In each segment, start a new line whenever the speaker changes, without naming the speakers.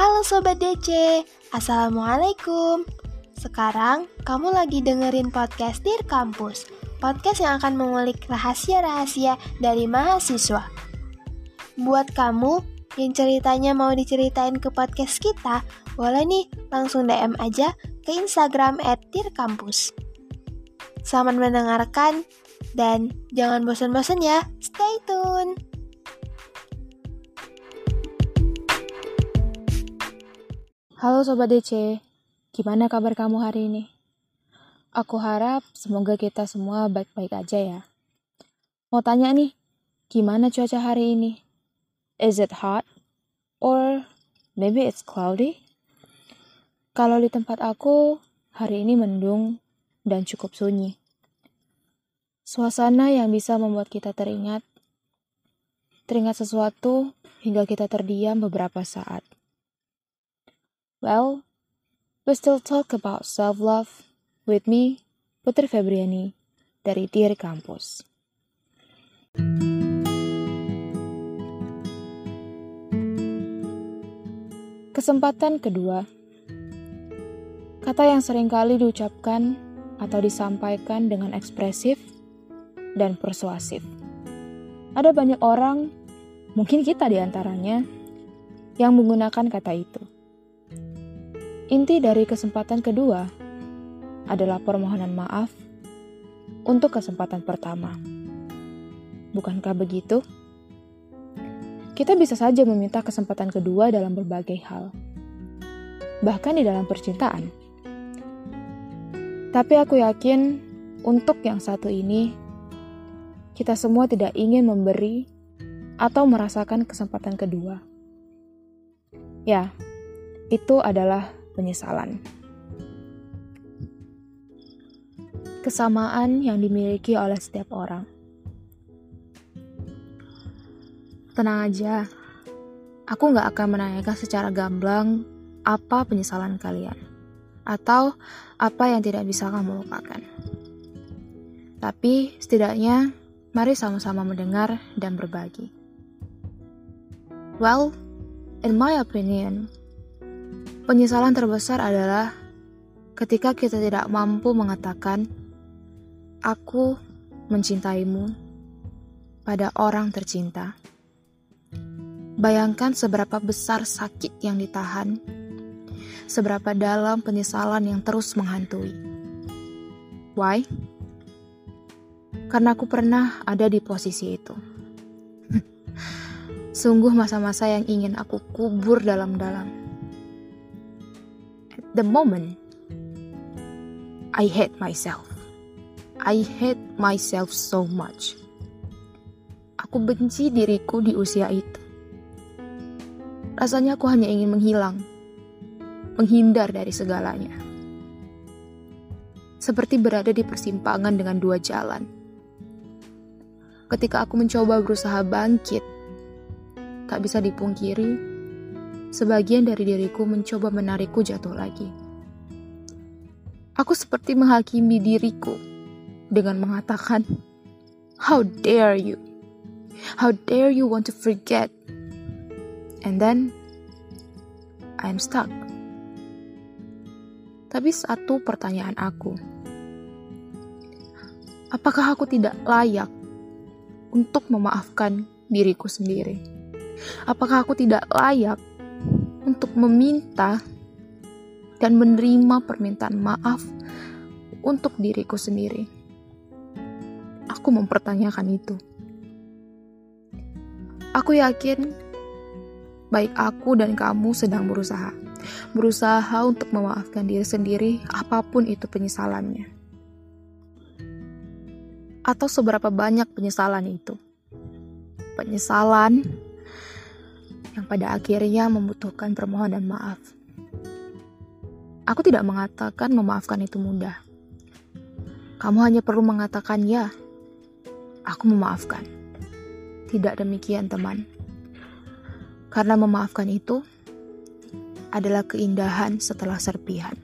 Halo Sobat DC, Assalamualaikum. Sekarang kamu lagi dengerin podcast Dear Kampus Podcast yang akan mengulik rahasia-rahasia dari mahasiswa. Buat kamu yang ceritanya mau diceritain ke podcast kita Boleh nih langsung DM aja ke Instagram at Dear Kampus Selamat mendengarkan dan jangan bosan-bosan ya, stay tune!
Halo Sobat DC, gimana kabar kamu hari ini? Aku harap semoga kita semua baik-baik aja ya. Mau tanya nih, gimana cuaca hari ini? Is it hot? Or maybe it's cloudy? Kalau di tempat aku, hari ini mendung dan cukup sunyi. Suasana yang bisa membuat kita teringat, teringat sesuatu hingga kita terdiam beberapa saat. Well, we still talk about self-love with me, Putri Febriani, dari Dear Kampus. Kesempatan kedua. Kata yang sering kali diucapkan atau disampaikan dengan ekspresif dan persuasif. Ada banyak orang, mungkin kita di antaranya, yang menggunakan kata itu. Inti dari kesempatan kedua adalah permohonan maaf untuk kesempatan pertama. Bukankah begitu? Kita bisa saja meminta kesempatan kedua dalam berbagai hal, bahkan di dalam percintaan. Tapi aku yakin untuk yang satu ini, kita semua tidak ingin memberi atau merasakan kesempatan kedua. Ya, itu adalah penyesalan. Kesamaan yang dimiliki oleh setiap orang. Tenang aja, aku nggak akan menanyakan secara gamblang apa penyesalan kalian, atau apa yang tidak bisa kamu lupakan. Tapi setidaknya, mari sama-sama mendengar dan berbagi. Well, in my opinion, Penyesalan terbesar adalah ketika kita tidak mampu mengatakan, "Aku mencintaimu" pada orang tercinta. Bayangkan seberapa besar sakit yang ditahan, seberapa dalam penyesalan yang terus menghantui. Why? Karena aku pernah ada di posisi itu. Sungguh masa-masa yang ingin aku kubur dalam-dalam the moment I hate myself. I hate myself so much. Aku benci diriku di usia itu. Rasanya aku hanya ingin menghilang, menghindar dari segalanya. Seperti berada di persimpangan dengan dua jalan. Ketika aku mencoba berusaha bangkit, tak bisa dipungkiri sebagian dari diriku mencoba menarikku jatuh lagi. Aku seperti menghakimi diriku dengan mengatakan, "How dare you? How dare you want to forget?" And then I'm stuck. Tapi satu pertanyaan aku, apakah aku tidak layak untuk memaafkan diriku sendiri? Apakah aku tidak layak untuk meminta dan menerima permintaan maaf untuk diriku sendiri. Aku mempertanyakan itu. Aku yakin baik aku dan kamu sedang berusaha. Berusaha untuk memaafkan diri sendiri apa pun itu penyesalannya. Atau seberapa banyak penyesalan itu. Penyesalan yang pada akhirnya membutuhkan permohonan maaf. Aku tidak mengatakan memaafkan itu mudah. Kamu hanya perlu mengatakan ya. Aku memaafkan. Tidak demikian, teman. Karena memaafkan itu adalah keindahan setelah serpihan.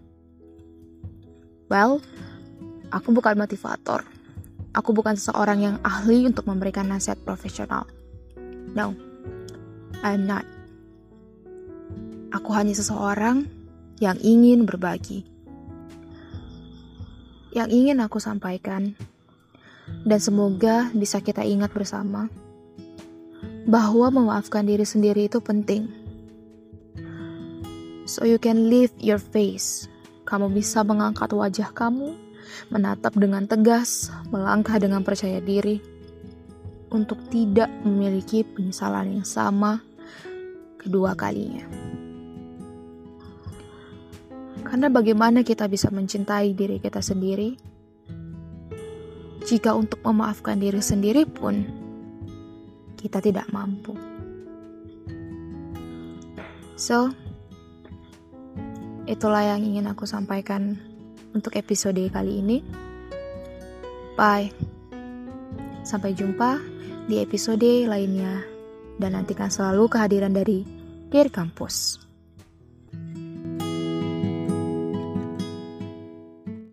Well, aku bukan motivator. Aku bukan seseorang yang ahli untuk memberikan nasihat profesional. No, I'm not. Aku hanya seseorang yang ingin berbagi. Yang ingin aku sampaikan, dan semoga bisa kita ingat bersama bahwa memaafkan diri sendiri itu penting. So you can lift your face. Kamu bisa mengangkat wajah kamu, menatap dengan tegas, melangkah dengan percaya diri, untuk tidak memiliki penyesalan yang sama kedua kalinya. Karena bagaimana kita bisa mencintai diri kita sendiri jika untuk memaafkan diri sendiri pun kita tidak mampu. So, itulah yang ingin aku sampaikan untuk episode kali ini. Bye. Sampai jumpa di episode lainnya dan nantikan selalu kehadiran dari Dear Kampus.